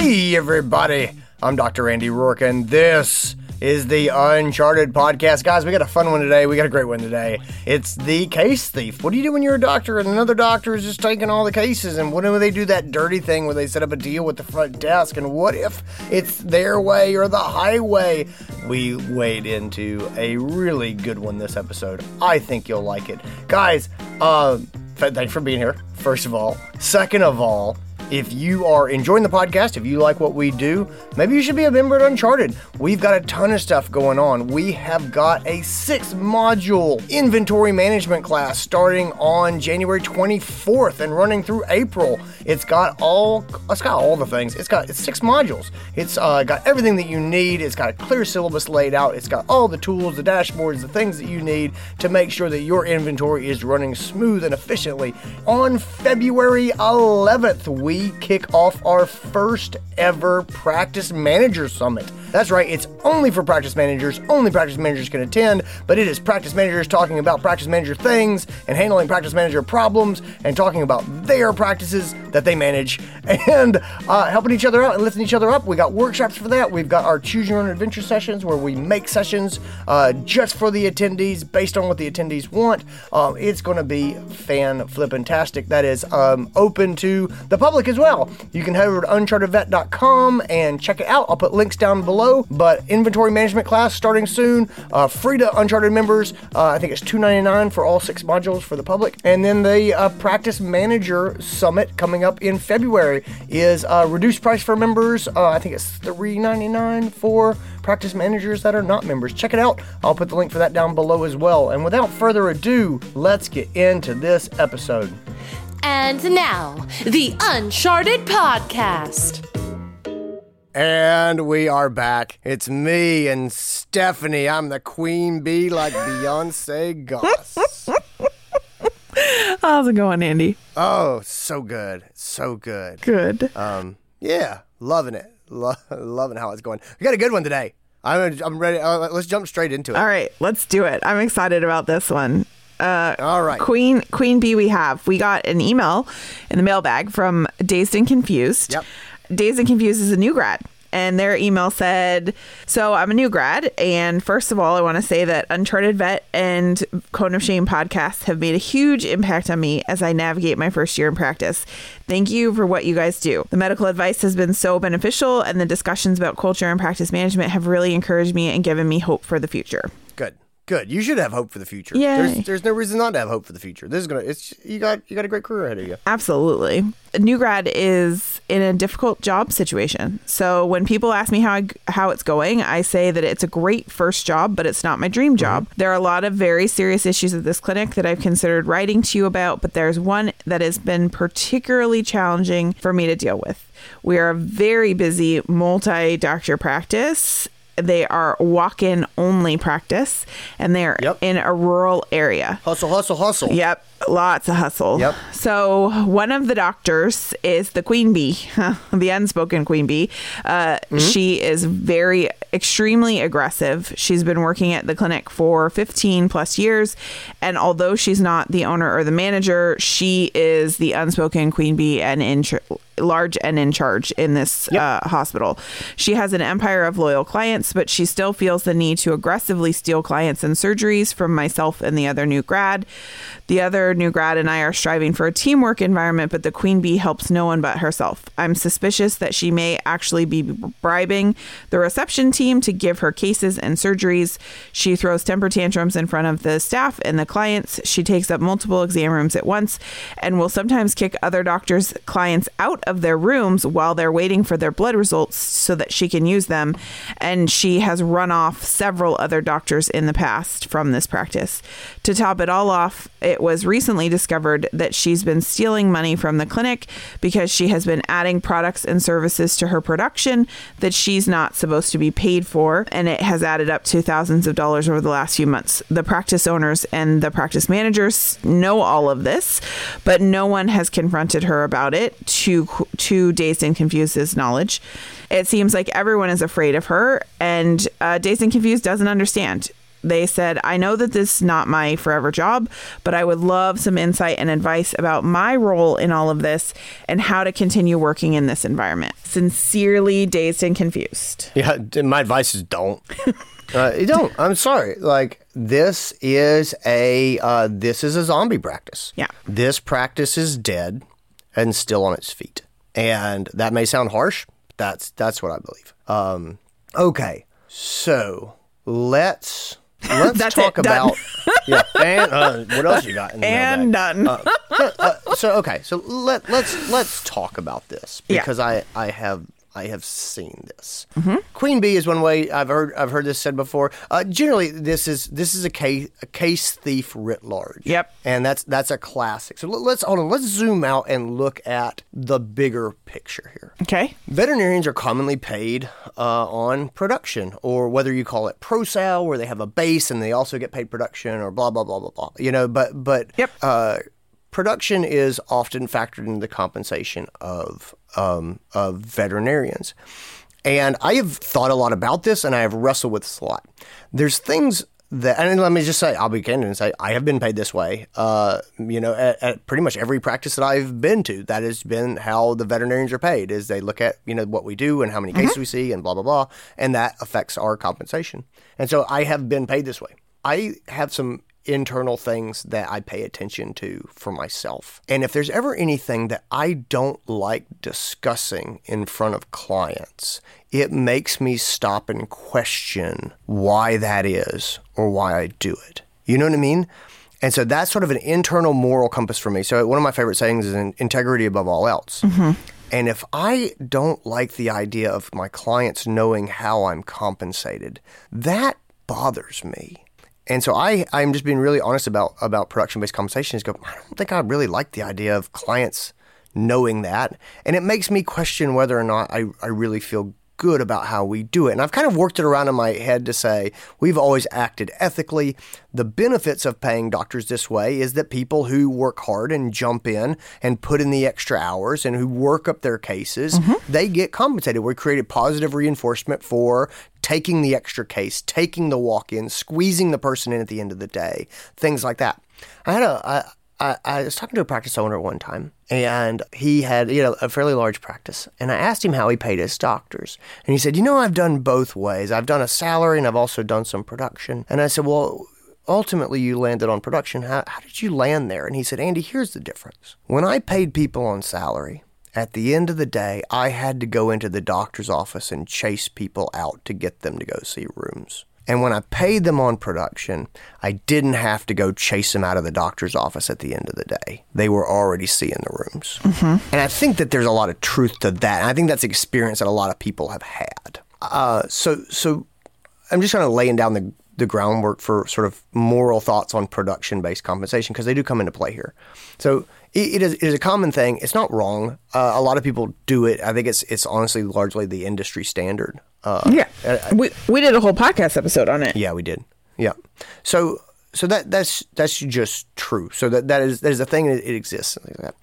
Hey, everybody. I'm Dr. Andy Roark, and this is the Uncharted podcast. Guys, we got a fun one today. We got a great one today. It's the case thief. What do you do when you're a doctor and another doctor is just taking all the cases? And what do they do that dirty thing where they set up a deal with the front desk? And what if it's their way or the highway? We wade into a really good one this episode. I think you'll like it. Guys, uh, thanks for being here, first of all. Second of all, if you are enjoying the podcast, if you like what we do, maybe you should be a member at Uncharted. We've got a ton of stuff going on. We have got a six module inventory management class starting on January 24th and running through April. It's got all it's got all the things. It's got it's six modules. It's uh, got everything that you need. It's got a clear syllabus laid out. It's got all the tools, the dashboards, the things that you need to make sure that your inventory is running smooth and efficiently. On February 11th, we kick off our first ever Practice Manager Summit. That's right, it's only for practice managers, only practice managers can attend, but it is practice managers talking about practice manager things and handling practice manager problems and talking about their practices that they manage and uh, helping each other out and lifting each other up. We got workshops for that. We've got our Choose Your Own Adventure sessions where we make sessions uh, just for the attendees based on what the attendees want. Um, it's going to be fan flippin' tastic. That is um, open to the public as well. You can head over to unchartedvet.com and check it out. I'll put links down below. But inventory management class starting soon. Uh, free to Uncharted members. Uh, I think it's $2.99 for all six modules for the public. And then the uh, Practice Manager Summit coming up in February is uh, reduced price for members. Uh, I think it's $3.99 for practice managers that are not members. Check it out. I'll put the link for that down below as well. And without further ado, let's get into this episode. And now, the Uncharted Podcast. And we are back. It's me and Stephanie. I'm the queen bee like Beyonce Goss. How's it going, Andy? Oh, so good. So good. Good. Um, yeah, loving it. Lo- loving how it's going. We got a good one today. I'm, I'm ready. Uh, let's jump straight into it. All right, let's do it. I'm excited about this one. Uh, All right. Queen Queen Bee, we have. We got an email in the mailbag from Dazed and Confused. Yep. Dazed and Confused is a new grad. And their email said, So I'm a new grad. And first of all, I want to say that Uncharted Vet and Cone of Shame podcasts have made a huge impact on me as I navigate my first year in practice. Thank you for what you guys do. The medical advice has been so beneficial, and the discussions about culture and practice management have really encouraged me and given me hope for the future. Good. You should have hope for the future. Yay. There's, there's no reason not to have hope for the future. This is gonna. It's you got you got a great career ahead of you. Absolutely. A new grad is in a difficult job situation. So when people ask me how I, how it's going, I say that it's a great first job, but it's not my dream mm-hmm. job. There are a lot of very serious issues at this clinic that I've considered writing to you about, but there's one that has been particularly challenging for me to deal with. We are a very busy multi-doctor practice they are walk-in only practice and they're Yep. in a rural area Hustle, hustle, hustle. Yep, lots of hustle. Yep. So one of the doctors is the queen bee, the unspoken queen bee. Uh, She is very, extremely aggressive. She's been working at the clinic for 15 plus years. And although she's not the owner or the manager, she is the unspoken queen bee and in large and in charge in this uh, hospital. She has an empire of loyal clients, but she still feels the need to aggressively steal clients and surgeries from myself and the other new grad. The other new grad and I are striving for a teamwork environment, but the queen bee helps no one but herself. I'm suspicious that she may actually be bribing the reception team to give her cases and surgeries. She throws temper tantrums in front of the staff and the clients. She takes up multiple exam rooms at once and will sometimes kick other doctors' clients out of their rooms while they're waiting for their blood results so that she can use them. And she has run off several other doctors in the past from this practice. To top it all off, it was recently discovered that she's been stealing money from the clinic because she has been adding products and services to her production that she's not supposed to be paid for, and it has added up to thousands of dollars over the last few months. The practice owners and the practice managers know all of this, but no one has confronted her about it to to Dazed and Confused's knowledge. It seems like everyone is afraid of her, and uh, Dazed and Confused doesn't understand. they said, I know that this is not my forever job, but I would love some insight and advice about my role in all of this and how to continue working in this environment. Sincerely, dazed and confused. Yeah, my advice is don't. uh, you don't. I'm sorry. Like this is a uh, this is a zombie practice. Yeah. This practice is dead and still on its feet. And that may sound harsh. That's that's what I believe. Um, okay, so let's let's talk it, about yeah. And uh, what else you got? In the And done. so okay, so let let's let's talk about this Yeah. because I I have I have seen this. Queen bee is one way I've heard I've heard this said before. Uh, generally, this is this is a case a case thief writ large. Yep. and that's that's a classic. So let- let's hold on. Let's zoom out and look at the bigger picture here. Okay. Veterinarians are commonly paid uh, on production, or whether you call it pro sal, where they have a base and they also get paid production, or blah blah blah blah blah. You know, but but Yep. uh, production is often factored into the compensation of um, of veterinarians. And I have thought a lot about this, and I have wrestled with this a lot. There's things that, and let me just say, I'll be candid and say, I have been paid this way. Uh, you know, at, at pretty much every practice that I've been to, that has been how the veterinarians are paid. Is they look at you know what we do and how many cases we see, and blah blah blah, and that affects our compensation. And so I have been paid this way. I have some internal things that I pay attention to for myself. And if there's ever anything that I don't like discussing in front of clients, it makes me stop and question why that is or why I do it. You know what I mean? And so that's sort of an internal moral compass for me. So one of my favorite sayings is integrity above all else. Mm-hmm. And if I don't like the idea of my clients knowing how I'm compensated, that bothers me. And so I, I'm just being really honest about about production based compensation. Is go, I don't think I really like the idea of clients knowing that, and it makes me question whether or not I, I really feel good about how we do it. And I've kind of worked it around in my head to say we've always acted ethically. The benefits of paying doctors this way is that people who work hard and jump in and put in the extra hours and who work up their cases, mm-hmm. they get compensated. We created positive reinforcement for taking the extra case, taking the walk in, squeezing the person in at the end of the day, things like that. I had a I, I, I was talking to a practice owner one time, and he had you know a fairly large practice, and I asked him how he paid his doctors, and he said, you know, I've done both ways. I've done a salary, and I've also done some production. And I said, well. Ultimately, you landed on production. How, how did you land there? And he said, Andy, here's the difference. When I paid people on salary, at the end of the day, I had to go into the doctor's office and chase people out to get them to go see rooms. And when I paid them on production, I didn't have to go chase them out of the doctor's office at the end of the day. They were already seeing the rooms. And I think that there's a lot of truth to that. And I think that's experience that a lot of people have had. Uh, so, so I'm just kind of laying down the, the groundwork for sort of moral thoughts on production based compensation because they do come into play here. So it, it, is, it is a common thing. It's not wrong. Uh, a lot of people do it. I think it's it's honestly largely the industry standard. Uh, Yeah. We, we did a whole podcast episode on it. yeah, we did. Yeah. So so that that's that's just true. So that that is that is a thing. It, it exists. like that.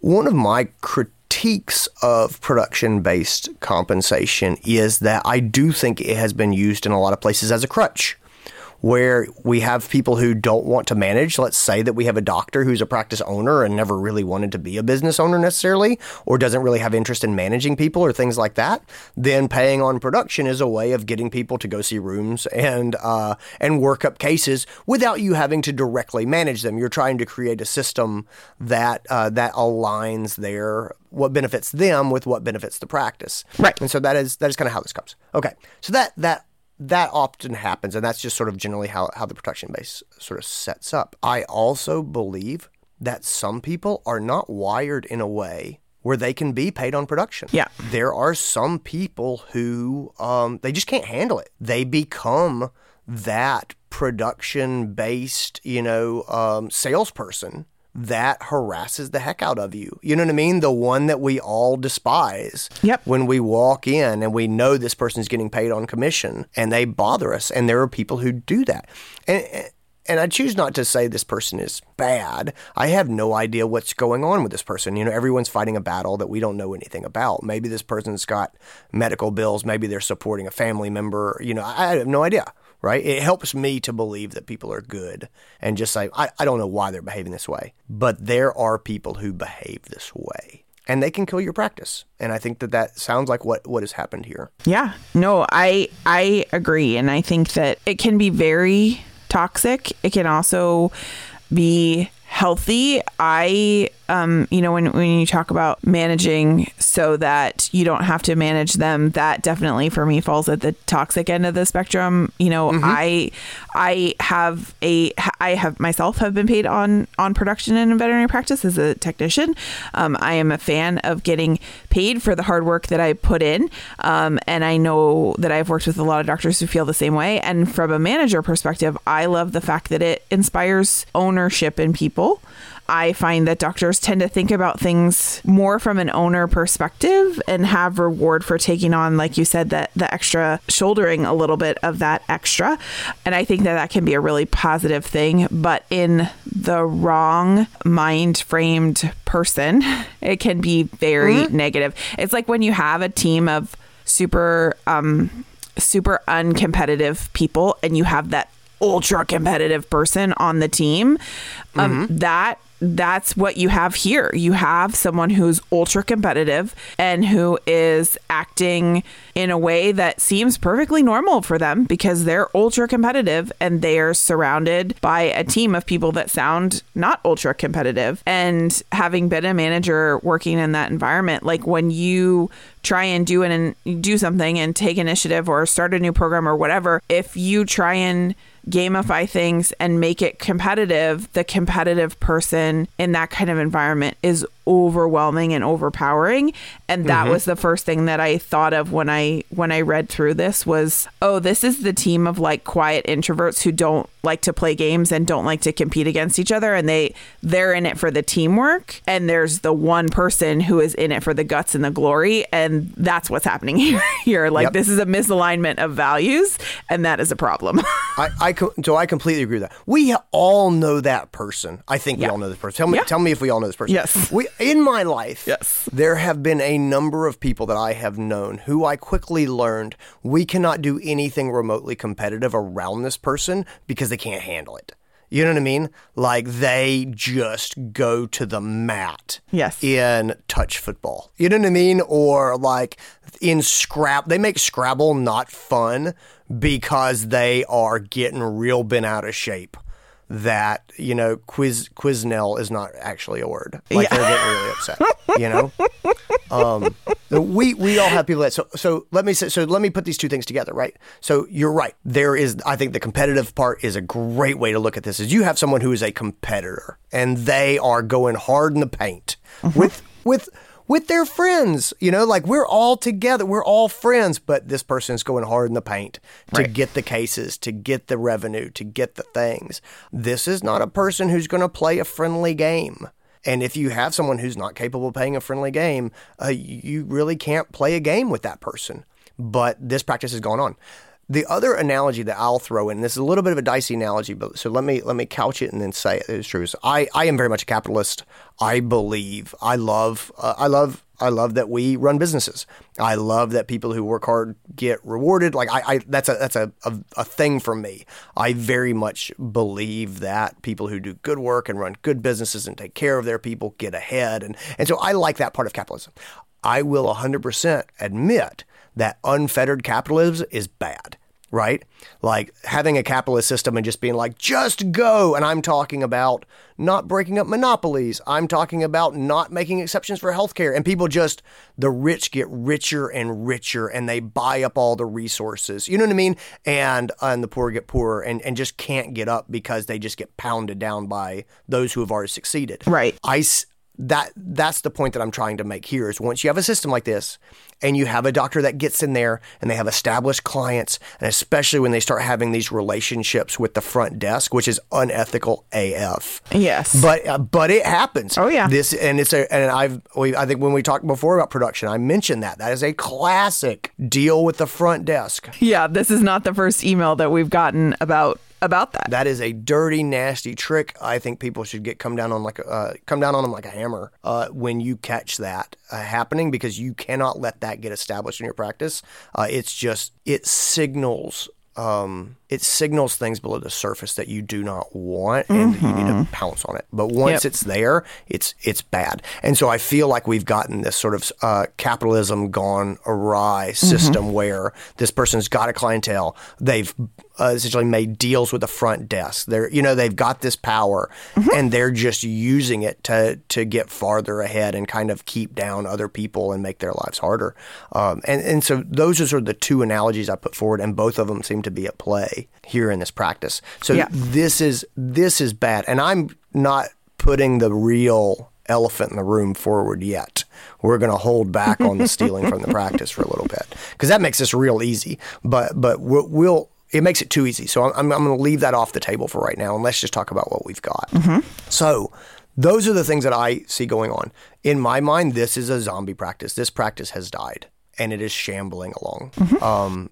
One of my critiques of production based compensation is that I do think it has been used in a lot of places as a crutch. Where we have people who don't want to manage. Let's say that we have a doctor who's a practice owner and never really wanted to be a business owner necessarily, or doesn't really have interest in managing people or things like that. Then paying on production is a way of getting people to go see rooms and uh, and work up cases without you having to directly manage them. You're trying to create a system that uh, that aligns their what benefits them with what benefits the practice. Right. And so that is that is kind of how this comes. Okay. So that that that often happens, and that's just sort of generally how, how the production base sort of sets up. I also believe that some people are not wired in a way where they can be paid on production. Yeah. There are some people who um, they just can't handle it. They become that production based, you know, um, salesperson that harasses the heck out of you. You know what I mean? The one that we all despise Yep. when we walk in and we know this person's getting paid on commission and they bother us. And there are people who do that. And, and I choose not to say this person is bad. I have no idea what's going on with this person. You know, everyone's fighting a battle that we don't know anything about. Maybe this person's got medical bills. Maybe they're supporting a family member. You know, I I have no idea. Right? It helps me to believe that people are good and just say, I, I don't know why they're behaving this way, but there are people who behave this way and they can kill your practice. And I think that that sounds like what, what has happened here. Yeah. No, I I agree and I think that it can be very toxic. It can also be healthy. I um, you know, when, when you talk about managing so that you don't have to manage them, that definitely for me falls at the toxic end of the spectrum. You know, mm-hmm. I I have a I have myself have been paid on on production in veterinary practice as a technician. Um, I am a fan of getting paid for the hard work that I put in, um, and I know that I've worked with a lot of doctors who feel the same way. And from a manager perspective, I love the fact that it inspires ownership in people. I find that doctors tend to think about things more from an owner perspective and have reward for taking on, like you said, that the extra shouldering a little bit of that extra. And I think that that can be a really positive thing. But in the wrong mind framed person, it can be very mm-hmm. negative. It's like when you have a team of super, um, super uncompetitive people and you have that ultra competitive person on the team um, mm-hmm. that that's what you have here. You have someone who's ultra competitive and who is acting in a way that seems perfectly normal for them because they're ultra competitive and they are surrounded by a team of people that sound not ultra competitive. And having been a manager working in that environment, like when you try and do and do something and take initiative or start a new program or whatever, if you try and gamify things and make it competitive, the competitive person in that kind of environment is overwhelming and overpowering. And that mm-hmm. was the first thing that I thought of when I when I read through this was oh this is the team of like quiet introverts who don't like to play games and don't like to compete against each other. And they they're in it for the teamwork. And there's the one person who is in it for the guts and the glory. And that's what's happening here here. Like yep. this is a misalignment of values and that is a problem. I, I so I completely agree with that. We all know that person. I think yeah. we all know this person. Tell me yeah. tell me if we all know this person. Yes. We in my life, yes, there have been a number of people that I have known who I quickly learned we cannot do anything remotely competitive around this person because they can't handle it. You know what I mean? Like they just go to the mat. Yes. In touch football. You know what I mean? Or like in scrap they make Scrabble not fun because they are getting real bent out of shape that you know quiz quiznell is not actually a word. Like yeah. they're getting really upset. You know, um, we we all have people that so so let me say so let me put these two things together. Right. So you're right. There is I think the competitive part is a great way to look at this. Is you have someone who is a competitor and they are going hard in the paint mm-hmm. with with with their friends. You know, like we're all together, we're all friends, but this person's going hard in the paint to right. get the cases, to get the revenue, to get the things. This is not a person who's going to play a friendly game. And if you have someone who's not capable of playing a friendly game, uh, you really can't play a game with that person. But this practice has gone on. The other analogy that I'll throw in, this is a little bit of a dicey analogy, but so let me let me couch it and then say it is true. So I, I am very much a capitalist. I believe I love uh, I love I love that we run businesses. I love that people who work hard get rewarded. Like I, I that's a that's a, a, a thing for me. I very much believe that people who do good work and run good businesses and take care of their people get ahead, and and so I like that part of capitalism. I will 100% admit that unfettered capitalism is bad right? Like having a capitalist system and just being like, just go. And I'm talking about not breaking up monopolies. I'm talking about not making exceptions for healthcare. And people just, the rich get richer and richer and they buy up all the resources. You know what I mean? And, uh, and the poor get poorer and, and just can't get up because they just get pounded down by those who have already succeeded. Right. I, that that's the point that I'm trying to make here is once you have a system like this and you have a doctor that gets in there and they have established clients and especially when they start having these relationships with the front desk which is unethical AF. Yes. But uh, but it happens. Oh yeah. This and it's a and I've we, I think when we talked before about production I mentioned that that is a classic deal with the front desk. Yeah, this is not the first email that we've gotten about about that. That is a dirty, nasty trick. I think people should get come down on like a, uh, come down on them like a hammer uh, when you catch that uh, happening because you cannot let that get established in your practice. Uh, it's just it signals um, it signals things below the surface that you do not want and you need to pounce on it. But once Yep. it's there, it's it's bad. And so I feel like we've gotten this sort of uh, capitalism gone awry system where this person's got a clientele. They've uh, essentially made deals with the front desk. They're you know they've got this power and they're just using it to to get farther ahead and kind of keep down other people and make their lives harder. Um, and and so those are sort of the two analogies I put forward, and both of them seem to be at play here in this practice. So Yeah. this is this is bad, and I'm not putting the real elephant in the room forward yet. We're going to hold back on the stealing from the practice for a little bit because that makes this real easy. But but we'll, we'll it makes it too easy. So I'm I'm, I'm going to leave that off the table for right now, and let's just talk about what we've got. So. Those are the things that I see going on. In my mind, this is a zombie practice. This practice has died and it is shambling along. Um,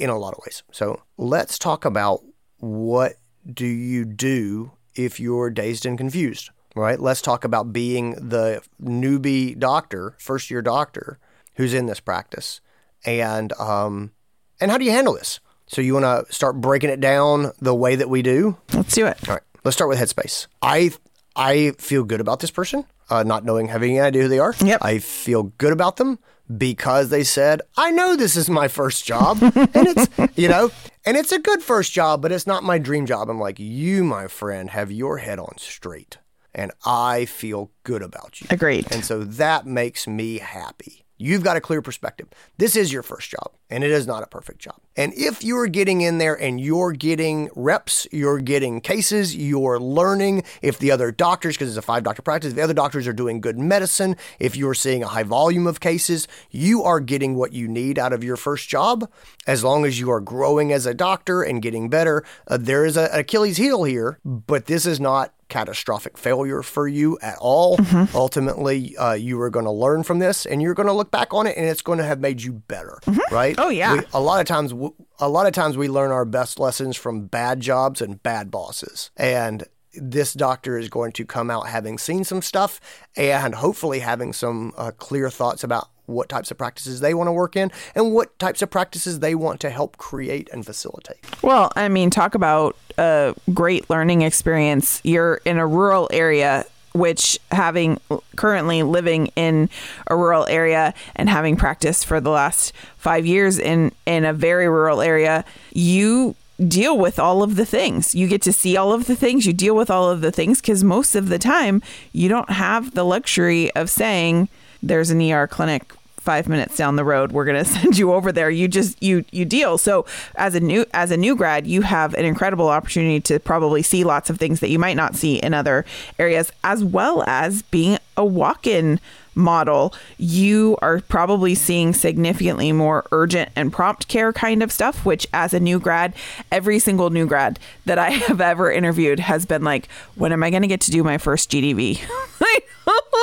in a lot of ways. So let's talk about what do you do if you're dazed and confused, right? Let's talk about being the newbie doctor, first year doctor who's in this practice, and um, and how do you handle this? So you want to start breaking it down the way that we do. Let's do it. All right, let's start with Headspace. I I feel good about this person, uh, not knowing having any idea who they are. Yep. I feel good about them because they said, "I know this is my first job, and it's you know, and it's a good first job, but it's not my dream job." I'm like, "You, my friend, have your head on straight, and I feel good about you." Agreed. And so that makes me happy. You've got a clear perspective. This is your first job, and it is not a perfect job. And if you're getting in there and you're getting reps, you're getting cases, you're learning, if the other doctors, because it's a five doctor practice, if the other doctors are doing good medicine, if you're seeing a high volume of cases, you are getting what you need out of your first job. As long as you are growing as a doctor and getting better, uh, there is an Achilles heel here, but this is not catastrophic failure for you at all. Ultimately, uh, you are going to learn from this, and you're going to look back on it, and it's going to have made you better, right? Oh, yeah. We- a lot of times, w- a lot of times we learn our best lessons from bad jobs and bad bosses, and this doctor is going to come out having seen some stuff and hopefully having some uh, clear thoughts about what types of practices they want to work in and what types of practices they want to help create and facilitate. Well, I mean, talk about a great learning experience. You're in a rural area, which having currently living in a rural area and having practiced for the last five years in in a very rural area, you deal with all of the things. You get to see all of the things. You deal with all of the things because most of the time you don't have the luxury of saying there's an ER clinic five minutes down the road we're going to send you over there. You just you you deal. So as a new as a new grad you have an incredible opportunity to probably see lots of things that you might not see in other areas as well as being a walk-in model. You are probably seeing significantly more urgent and prompt care kind of stuff which as a new grad every single new grad that i have ever interviewed has been like when am i going to get to do my first gdv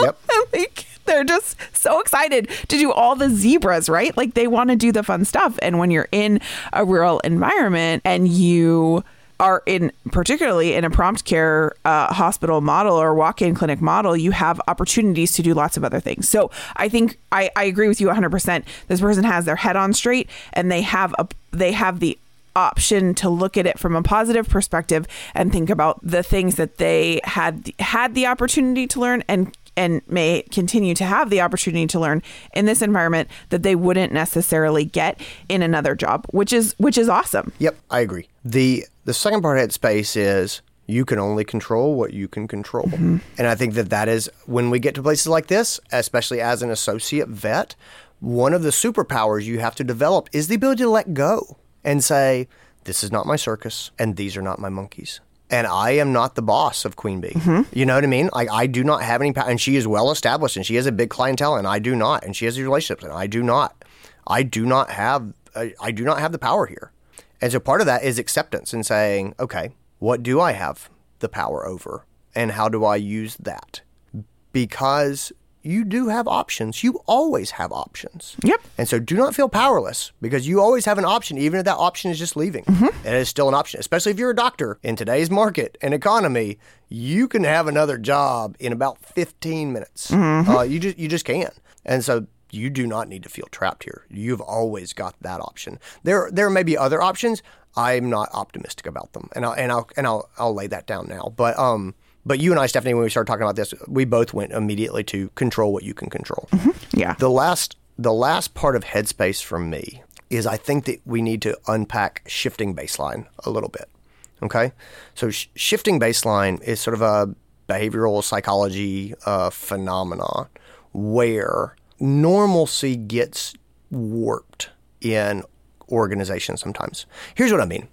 Yep. like they're just so excited to do all the zebras, right? Like they want to do the fun stuff. And when you're in a rural environment and you are in particularly in a prompt care uh, hospital model or walk-in clinic model you have opportunities to do lots of other things so i think i, I agree with you 100% this person has their head on straight and they have a they have the option to look at it from a positive perspective and think about the things that they had had the opportunity to learn and and may continue to have the opportunity to learn in this environment that they wouldn't necessarily get in another job which is which is awesome Yep, I agree. The the second part of space is you can only control what you can control. Mm-hmm. And I think that that is when we get to places like this, especially as an associate vet, one of the superpowers you have to develop is the ability to let go and say, this is not my circus and these are not my monkeys. And I am not the boss of Queen Bee. Mm-hmm. You know what I mean? Like I do not have any power, and she is well established, and she has a big clientele, and I do not, and she has these relationships, and I do not. I do not have. I, I do not have the power here. And so part of that is acceptance and saying, okay, what do I have the power over? And how do I use that? Because you do have options. You always have options. Yep. And so do not feel powerless because you always have an option, even if that option is just leaving. It is still an option, especially if you're a doctor. In today's market and economy, you can have another job in about 15 minutes. Uh, you, just, you just can. And so you do not need to feel trapped here. You've always got that option. There, there may be other options. I'm not optimistic about them, and I'll and I'll and I'll I'll lay that down now. But um, but you and I, Stephanie, when we started talking about this, we both went immediately to control what you can control. Yeah. The last the last part of headspace for me is I think that we need to unpack shifting baseline a little bit. Okay, so sh- shifting baseline is sort of a behavioral psychology uh, phenomena where normalcy gets warped in organizations sometimes. Here's what I mean.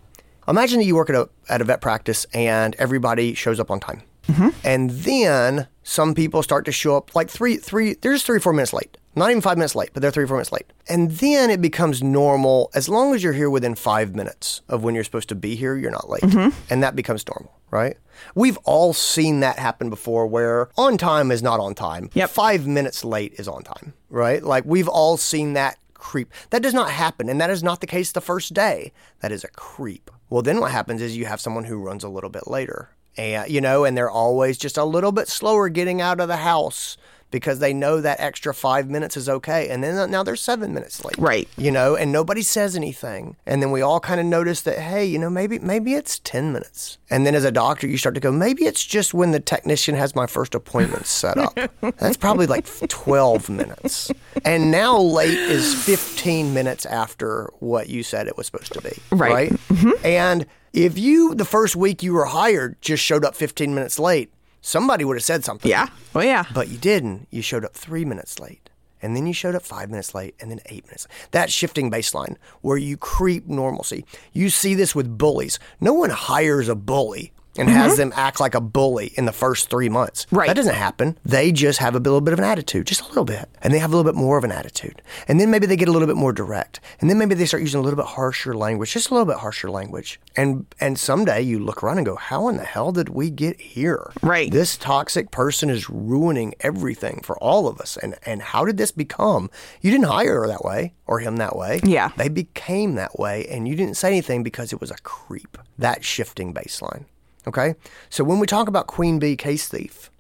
Imagine that you work at a at a vet practice and everybody shows up on time, Mm-hmm. and then some people start to show up like three three. They're just three four minutes late. Not even five minutes late, but they're three four minutes late. And then it becomes normal as long as you're here within five minutes of when you're supposed to be here, you're not late. Mm-hmm. And that becomes normal, right? We've all seen that happen before where on time is not on time. Yep. Five minutes late is on time, right? Like we've all seen that creep. That does not happen, and that is not the case the first day. That is a creep. Well, then what happens is you have someone who runs a little bit later, and you know, and they're always just a little bit slower getting out of the house because they know that extra five minutes is okay, and then now they're seven minutes late, Right. You know, and nobody says anything, and then we all kind of notice that hey, you know, maybe maybe it's ten minutes, and then as a doctor, you start to go, maybe it's just when the technician has my first appointment set up. That's probably like twelve minutes, and now late is fifteen minutes after what you said it was supposed to be, Right. Mm-hmm. And if you the first week you were hired just showed up fifteen minutes late, somebody would have said something. Yeah. Oh yeah. But you didn't. You showed up three minutes late. And then you showed up five minutes late and then eight minutes. That shifting baseline where you creep normalcy. You see this with bullies. No one hires a bully and has mm-hmm. them act like a bully in the first three months. Right. That doesn't happen. They just have a little bit of an attitude, just a little bit. And they have a little bit more of an attitude. And then maybe they get a little bit more direct. And then maybe they start using a little bit harsher language, just a little bit harsher language. And and someday you look around and go, How in the hell did we get here? Right. This toxic person is ruining everything for all of us. And and how did this become? You didn't hire her that way or him that way. Yeah. They became that way and you didn't say anything because it was a creep. That shifting baseline. Okay? So when we talk about Queen Bee case thief,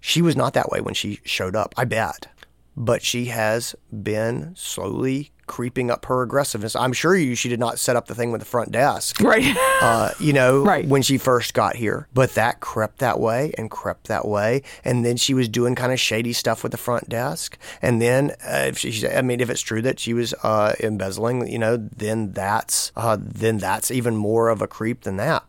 she was not that way when she showed up, I bet. But she has been slowly creeping up her aggressiveness. I'm sure you she did not set up the thing with the front desk Right. uh, you know, Right. when she first got here. But that crept that way and crept that way, and then she was doing kind of shady stuff with the front desk. And then, uh, if she, I mean, if it's true that she was uh, embezzling, you know, then that's uh, then that's even more of a creep than that.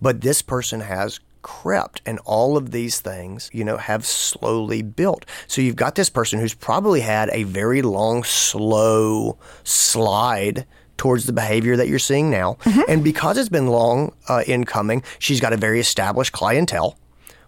But this person has crept and all of these things you know have slowly built. So you've got this person who's probably had a very long slow slide towards the behavior that you're seeing now. And because it's been long uh, incoming she's got a very established clientele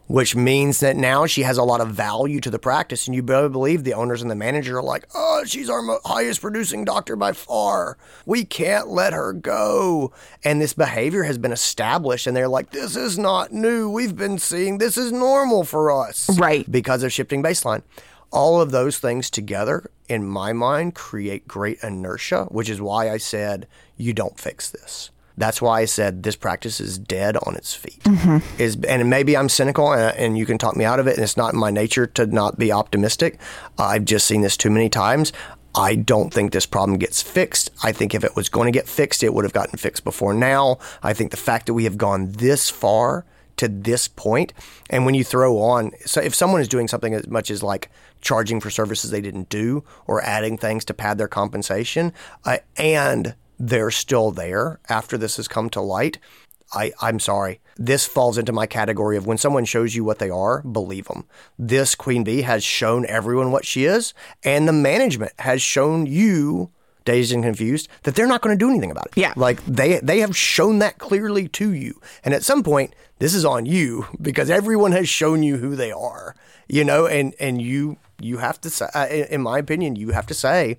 which means that now she has a lot of value to the practice. And you better believe the owners and the manager are like, oh, she's our highest producing doctor by far. We can't let her go. And this behavior has been established. And they're like, this is not new. We've been seeing this is normal for us. Right. Because of shifting baseline. All of those things together, in my mind, create great inertia, which is why I said, you don't fix this. That's why I said this practice is dead on its feet. Is and maybe I'm cynical, and, and you can talk me out of it. And it's not in my nature to not be optimistic. I've just seen this too many times. I don't think this problem gets fixed. I think if it was going to get fixed, it would have gotten fixed before now. I think the fact that we have gone this far to this point, and when you throw on, so if someone is doing something as much as like charging for services they didn't do or adding things to pad their compensation, uh, and they're still there after this has come to light. I, I'm sorry. This falls into my category of when someone shows you what they are, believe them. This Queen Bee has shown everyone what she is, and the management has shown you, dazed and confused, that they're not going to do anything about it. Yeah. Like they they have shown that clearly to you. And at some point, this is on you because everyone has shown you who they are. You know, and and you you have to say, uh, in my opinion, you have to say,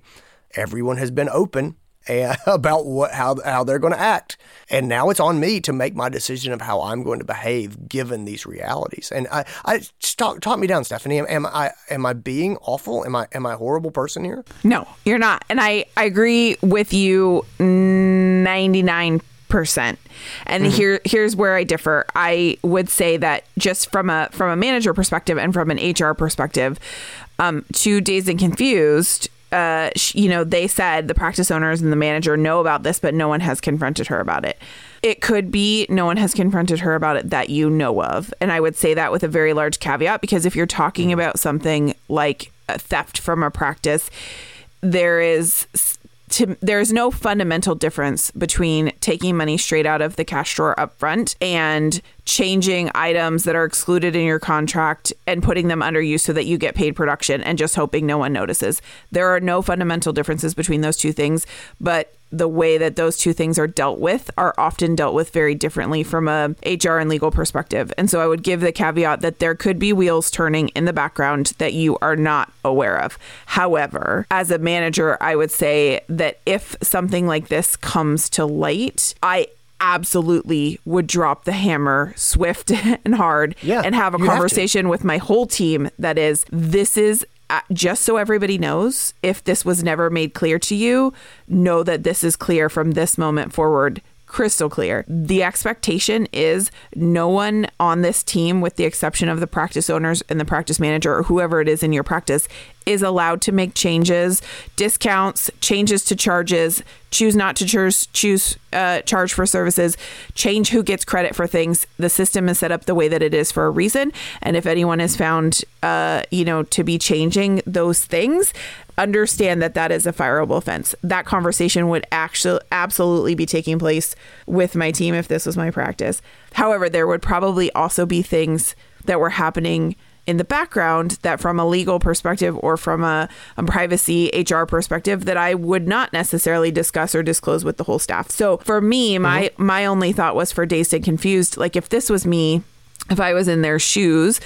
everyone has been open about what how how they're going to act. And now it's on me to make my decision of how I'm going to behave given these realities. And I, I talk, talk me down, Stephanie. Am, am I am I being awful? Am I am I a horrible person here? No, you're not. And I, I agree with you 99%. And here here's where I differ. I would say that just from a from a manager perspective and from an HR perspective, um, to Dazed and Confused, uh, sh- you know, they said the practice owners and the manager know about this, but no one has confronted her about it. It could be no one has confronted her about it that you know of. And I would say that with a very large caveat because if you're talking about something like a theft from a practice, there is to, there's no fundamental difference between taking money straight out of the cash drawer up front and changing items that are excluded in your contract and putting them under you so that you get paid production and just hoping no one notices. There are no fundamental differences between those two things, but the way that those two things are dealt with are often dealt with very differently from a HR and legal perspective. And so I would give the caveat that there could be wheels turning in the background that you are not aware of. However, as a manager, I would say that if something like this comes to light, I absolutely would drop the hammer swift and hard Yeah, and have a you have conversation with my whole team that is this is just so everybody knows if this was never made clear to you know that this is clear from this moment forward crystal clear. The expectation is no one on this team with the exception of the practice owners and the practice manager or whoever it is in your practice is allowed to make changes discounts changes to charges choose not to choose choose uh, charge for services change who gets credit for things. The system is set up the way that it is for a reason. And if anyone is found uh, you know to be changing those things understand that that is a fireable offense. That conversation would actually absolutely be taking place with my team if this was my practice. However there would probably also be things that were happening in the background that from a legal perspective or from a, a privacy HR perspective that I would not necessarily discuss or disclose with the whole staff. So for me, my mm-hmm. my only thought was for dazed and confused, like if this was me, if I was in their shoes,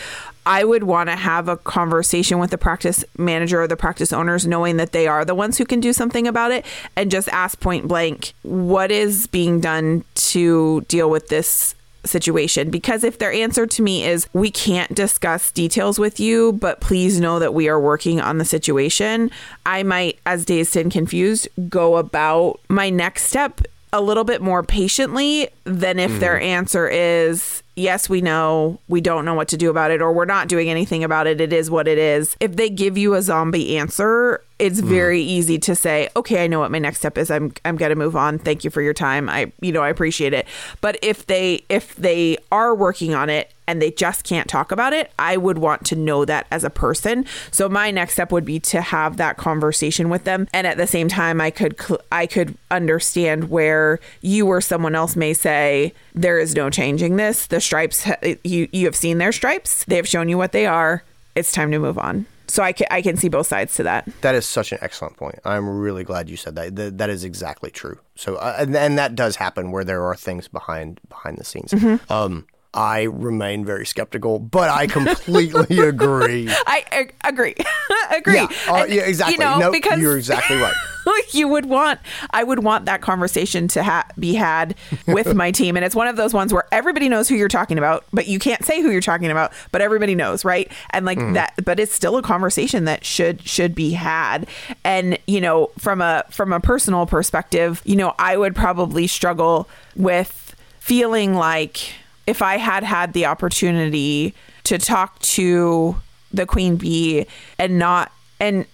I would want to have a conversation with the practice manager or the practice owners, knowing that they are the ones who can do something about it, and just ask point blank, what is being done to deal with this situation. Because if their answer to me is we can't discuss details with you but please know that we are working on the situation i might as dazed and confused go about my next step a little bit more patiently than if their mm-hmm. answer is yes we know. We don't know what to do about it or we're not doing anything about it. It is what it is. If they give you a zombie answer it's mm. very easy to say okay i know what my next step is. I'm i'm going to move on. Thank you for your time. I you know i appreciate it. But if they if they are working on it and they just can't talk about it i would want to know that as a person so my next step would be to have that conversation with them and at the same time i could cl- i could understand where you or someone else may say there is no changing this the stripes ha- you you have seen their stripes they have shown you what they are it's time to move on so i can i can see both sides to that That is such an excellent point. I'm really glad you said that. That, that is exactly true. So, uh, and, and that does happen where there are things behind behind the scenes. Mm-hmm. Um, I remain very skeptical, but I completely agree. I, I agree. agree. Yeah, uh, yeah, exactly. You know, no, because you're exactly right. Like you would want, I would want that conversation to ha- be had with my team, and it's one of those ones where everybody knows who you're talking about, but you can't say who you're talking about, but everybody knows, right? And like Mm-hmm. that, but it's still a conversation that should should be had. And you know, from a from a personal perspective, you know, I would probably struggle with feeling like if I had had the opportunity to talk to the queen bee and not and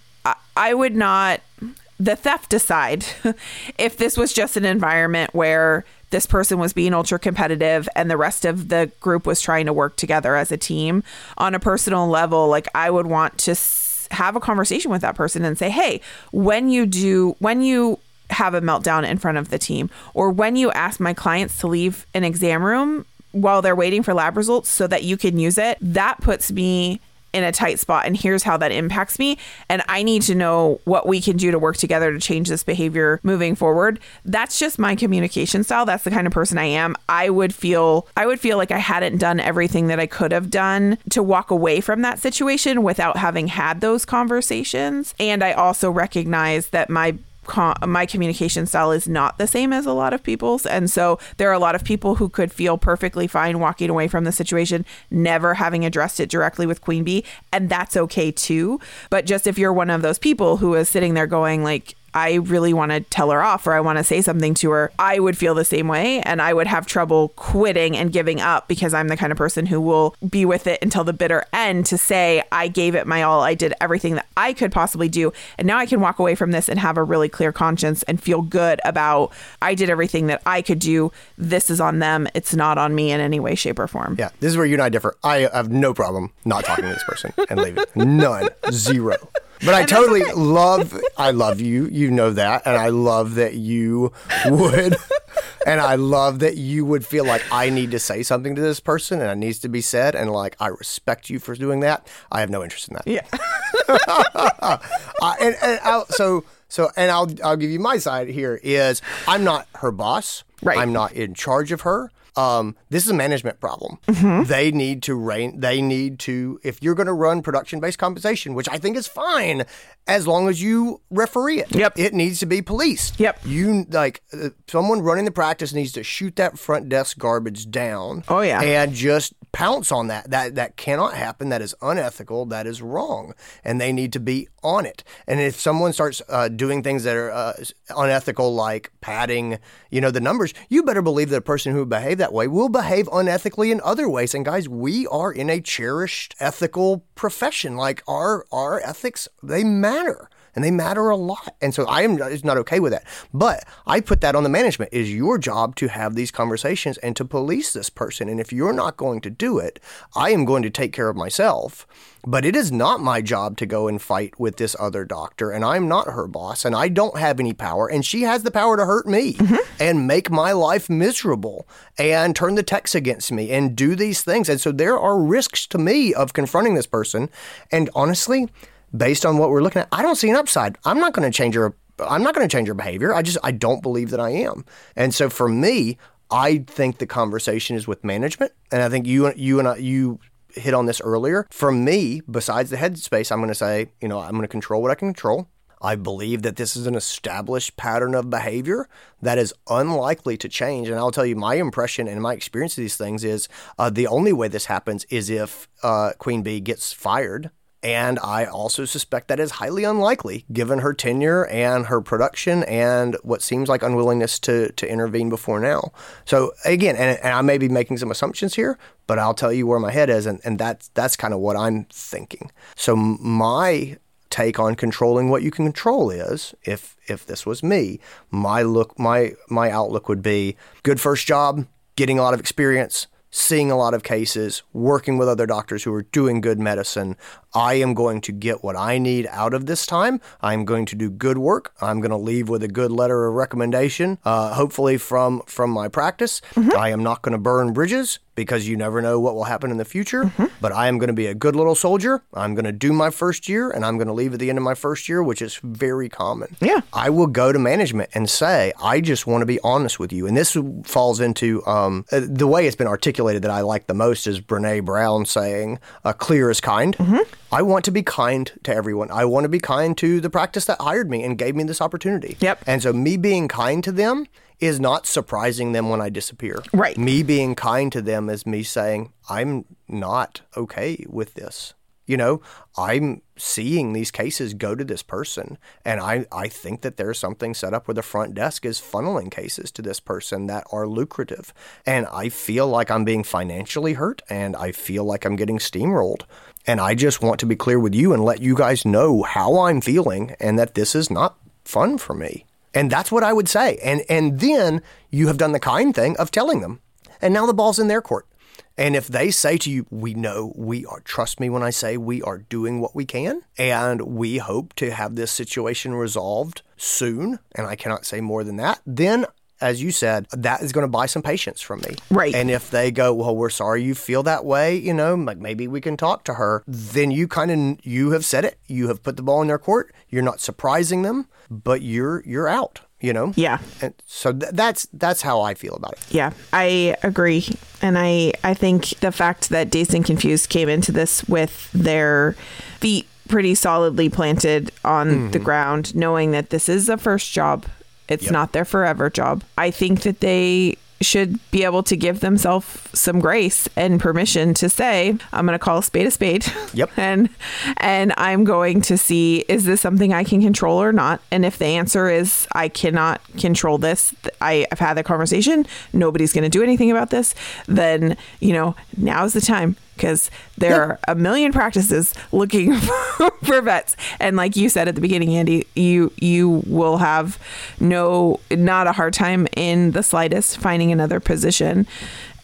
I- would not the theft aside if this was just an environment where this person was being ultra competitive and the rest of the group was trying to work together as a team on a personal level like I would want to have a conversation with that person and say hey when you do when you have a meltdown in front of the team or when you ask my clients to leave an exam room while they're waiting for lab results so that you can use it that puts me in a tight spot and here's how that impacts me and I need to know what we can do to work together to change this behavior moving forward. That's just my communication style. That's the kind of person I am. I would feel I would feel like I hadn't done everything that I could have done to walk away from that situation without having had those conversations. And I also recognize that my my communication style is not the same as a lot of people's. And so there are a lot of people who could feel perfectly fine walking away from the situation never having addressed it directly with queen bee and that's okay too. But just if you're one of those people who is sitting there going like I really want to tell her off or I want to say something to her, I would feel the same way and I would have trouble quitting and giving up because I'm the kind of person who will be with it until the bitter end to say, I gave it my all. I did everything that I could possibly do. And now I can walk away from this and have a really clear conscience and feel good about I did everything that I could do. This is on them. It's not on me in any way, shape, or form. Yeah, this is where you and I differ. I have no problem not talking to this person and leaving. None. Zero. But I totally love I love you. You know that. And I love that you would and I love that you would feel like I need to say something to this person and it needs to be said and like I respect you for doing that. I have no interest in that. Yeah. Uh, and and I'll, so so and I'll I'll give you my side here is I'm not her boss. Right. I'm not in charge of her. Um, this is a management problem. Mm-hmm. They need to rein. They need to. If you're going to run production-based compensation, which I think is fine, as long as you referee it. Yep. It needs to be policed. Yep. You like uh, someone running the practice needs to shoot that front desk garbage down. Oh, yeah. And just pounce on that. That that cannot happen. That is unethical. That is wrong. And they need to be on it. And if someone starts uh, doing things that are uh, unethical, like padding, you know, the numbers, you better believe that a person who behave that way We'll behave unethically in other ways. And guys, we are in a cherished ethical profession. Like our our ethics, they matter and they matter a lot. And so I am not okay with that. But I put that on the management. It is your job to have these conversations and to police this person. And if you're not going to do it, I am going to take care of myself. But it is not my job to go and fight with this other doctor, and I'm not her boss, and I don't have any power, and she has the power to hurt me mm-hmm. and make my life miserable and turn the techs against me and do these things. And so there are risks to me of confronting this person. And honestly, based on what we're looking at, I don't see an upside. I'm not going to change her. I'm not going to change her behavior. I just I don't believe that I am. And so for me, I think the conversation is with management, and I think you you and I, you hit on this earlier. For me, besides the headspace, I'm going to say, you know, I'm going to control what I can control. I believe that this is an established pattern of behavior that is unlikely to change. And I'll tell you, my impression and my experience of these things is uh, the only way this happens is if uh, Queen Bee gets fired. And I also suspect that is highly unlikely given her tenure and her production and what seems like unwillingness to, to intervene before now. So, again, and, and I may be making some assumptions here, but I'll tell you where my head is, and, and that's, that's kind of what I'm thinking. So, my take on controlling what you can control is if if this was me my look my my outlook would be good first job getting a lot of experience seeing a lot of cases working with other doctors who are doing good medicine. I am going to get what i need out of this time. I'm going to do good work. I'm going to leave with a good letter of recommendation uh, hopefully from from my practice. I am not going to burn bridges because you never know what will happen in the future. But I am going to be a good little soldier. I'm going to do my first year and I'm going to leave at the end of my first year, which is very common. Yeah. I will go to management and say, I just want to be honest with you. And this falls into um, uh, the way it's been articulated that I like the most is Brene Brown saying, uh, clear is kind. I want to be kind to everyone. I want to be kind to the practice that hired me and gave me this opportunity. Yep. And so me being kind to them is not surprising them when I disappear. Right. Me being kind to them is me saying, I'm not okay with this. You know, I'm seeing these cases go to this person, and I, I think that there's something set up where the front desk is funneling cases to this person that are lucrative. And I feel like I'm being financially hurt, and I feel like I'm getting steamrolled. And I just want to be clear with you and let you guys know how I'm feeling and that this is not fun for me. And that's what I would say. And and then you have done the kind thing of telling them. And now the ball's in their court. And if they say to you, we know we are, trust me when I say we are doing what we can, and we hope to have this situation resolved soon, and I cannot say more than that, then as you said, that is going to buy some patience from me. Right. And if they go, well, we're sorry you feel that way, you know, like maybe we can talk to her, then you kind of you have said it. You have put the ball in their court. You're not surprising them, but you're you're out. You know. Yeah. And so th- that's that's how I feel about it. Yeah, I agree. And I I think the fact that Dazed and Confused came into this with their feet pretty solidly planted on the mm-hmm. ground, knowing that this is a first job. It's not their forever job. I think that they should be able to give themselves some grace and permission to say, I'm going to call a spade a spade. Yep. and and I'm going to see is this something I can control or not? And if the answer is I cannot control this, I, I've had the conversation, nobody's going to do anything about this, then, you know, now's the time because there are a million practices looking for vets. And like you said at the beginning andy you you will have no not a hard time in the slightest finding another position.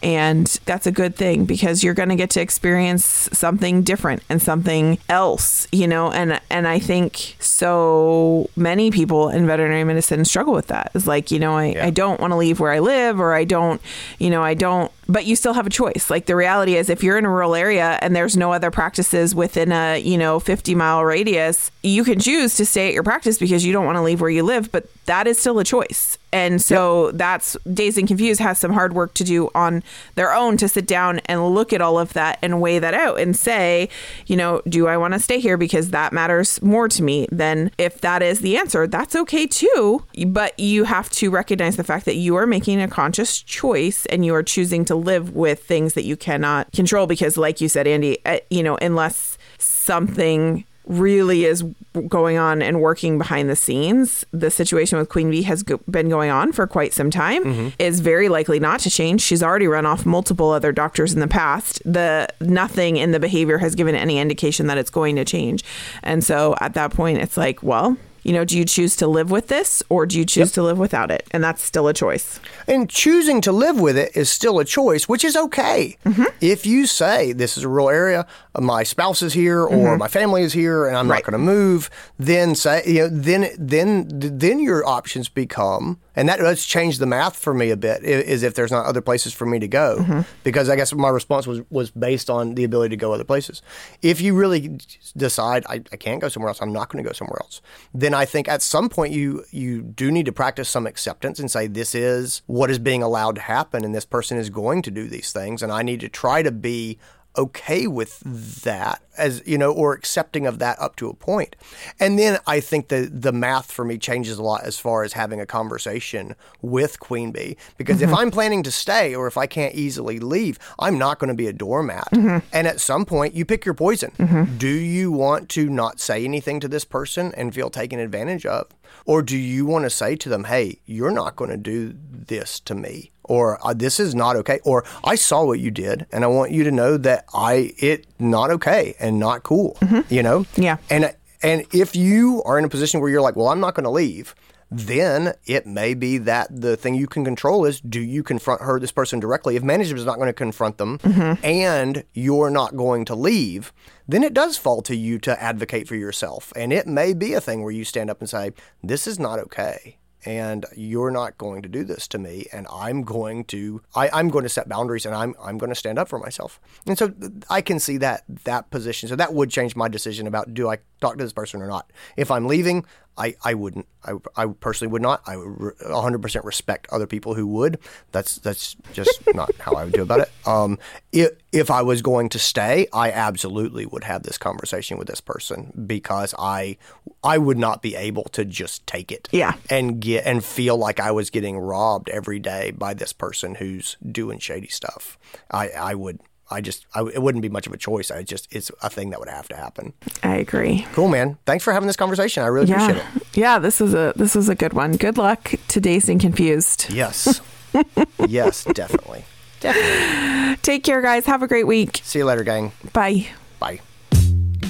And that's a good thing because you're going to get to experience something different and something else you know? And and i think so many people in veterinary medicine struggle with that. It's like you know i, Yeah. I don't want to leave where i live or i don't you know i don't but you still have a choice. Like the reality is if you're in a rural area and there's no other practices within a you know 50 mile radius you can choose to stay at your practice because you don't want to leave where you live but that is still a choice. And so that's Dazed and Confused has some hard work to do on their own to sit down and look at all of that and weigh that out and say, you know, do I want to stay here because that matters more to me than if that is the answer, that's okay too. But you have to recognize the fact that you are making a conscious choice and you are choosing to live with things that you cannot control because like you said Andy, uh, you know, unless something really is going on and working behind the scenes. The situation with Queen Bee has go- been going on for quite some time. Is very likely not to change. She's already run off multiple other doctors in the past. The nothing in the behavior has given any indication that it's going to change. And so at that point it's like, well, you know, do you choose to live with this or do you choose to live without it? And that's still a choice. And choosing to live with it is still a choice, which is okay. Mm-hmm. If you say this is a rural area, my spouse is here or mm-hmm. my family is here, and I'm Right. not going to move, then say you know then then then your options become, and that does change the math for me a bit. Is if there's not other places for me to go, mm-hmm. because I guess my response was was based on the ability to go other places. If you really decide I, I can't go somewhere else, I'm not going to go somewhere else, then I think at some point you you do need to practice some acceptance and say this is what is being allowed to happen, and this person is going to do these things, and I need to try to be okay with that as you know or accepting of that up to a point. and then i think the the math for me changes a lot as far as having a conversation with queen bee. Because if mm-hmm. i'm planning to stay or if i can't easily leave i'm not going to be a doormat. Mm-hmm. And at some point you pick your poison. Mm-hmm. Do you want to not say anything to this person and feel taken advantage of? Or do you want to say to them hey you're not going to do this to me or uh, this is not okay or i saw what you did and i want you to know that i it not okay. And not cool mm-hmm. you know? Yeah. and and if you are in a position where you're like well i'm not going to leave then it may be that the thing you can control is do you confront her this person directly? If management is not going to confront them mm-hmm. and you're not going to leave then it does fall to you to advocate for yourself. And it may be a thing where you stand up and say this is not okay and you're not going to do this to me and i'm going to I, i'm going to set boundaries and i'm i'm going to stand up for myself. And so i can see that that position. So that would change my decision about do i talk to this person or not. If i'm leaving i i wouldn't i, I personally would not i would re- 100% respect other people who would that's that's just not how i would do about it um if if i was going to stay i absolutely would have this conversation with this person because i i would not be able to just take it Yeah. and get and feel like I was getting robbed every day by this person who's doing shady stuff. I I would I just I, it wouldn't be much of a choice. I just it's a thing that would have to happen. I agree. Cool, man. Thanks for having this conversation. I really appreciate it. Yeah, this is a this is a good one. Good luck to Dazed and Confused. Yes, yes, definitely. Definitely. Take care, guys. Have a great week. See you later, gang. Bye. Bye.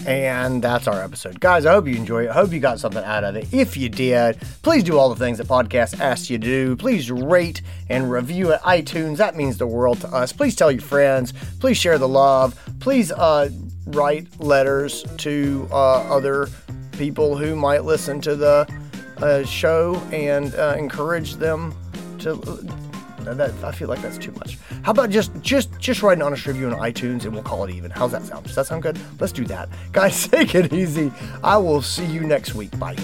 And that's our episode. Guys, I hope you enjoy it. I hope you got something out of it. If you did, please do all the things that podcast asks you to do. Please rate and review at iTunes. That means the world to us. Please tell your friends. Please share the love. Please uh, write letters to uh, other people who might listen to the uh, show and uh, encourage them to that, I feel like that's too much. How about just just just write an honest review on iTunes and we'll call it even. How's that sound? Does that sound good? Let's do that. Guys, take it easy. I will see you next week. Bye.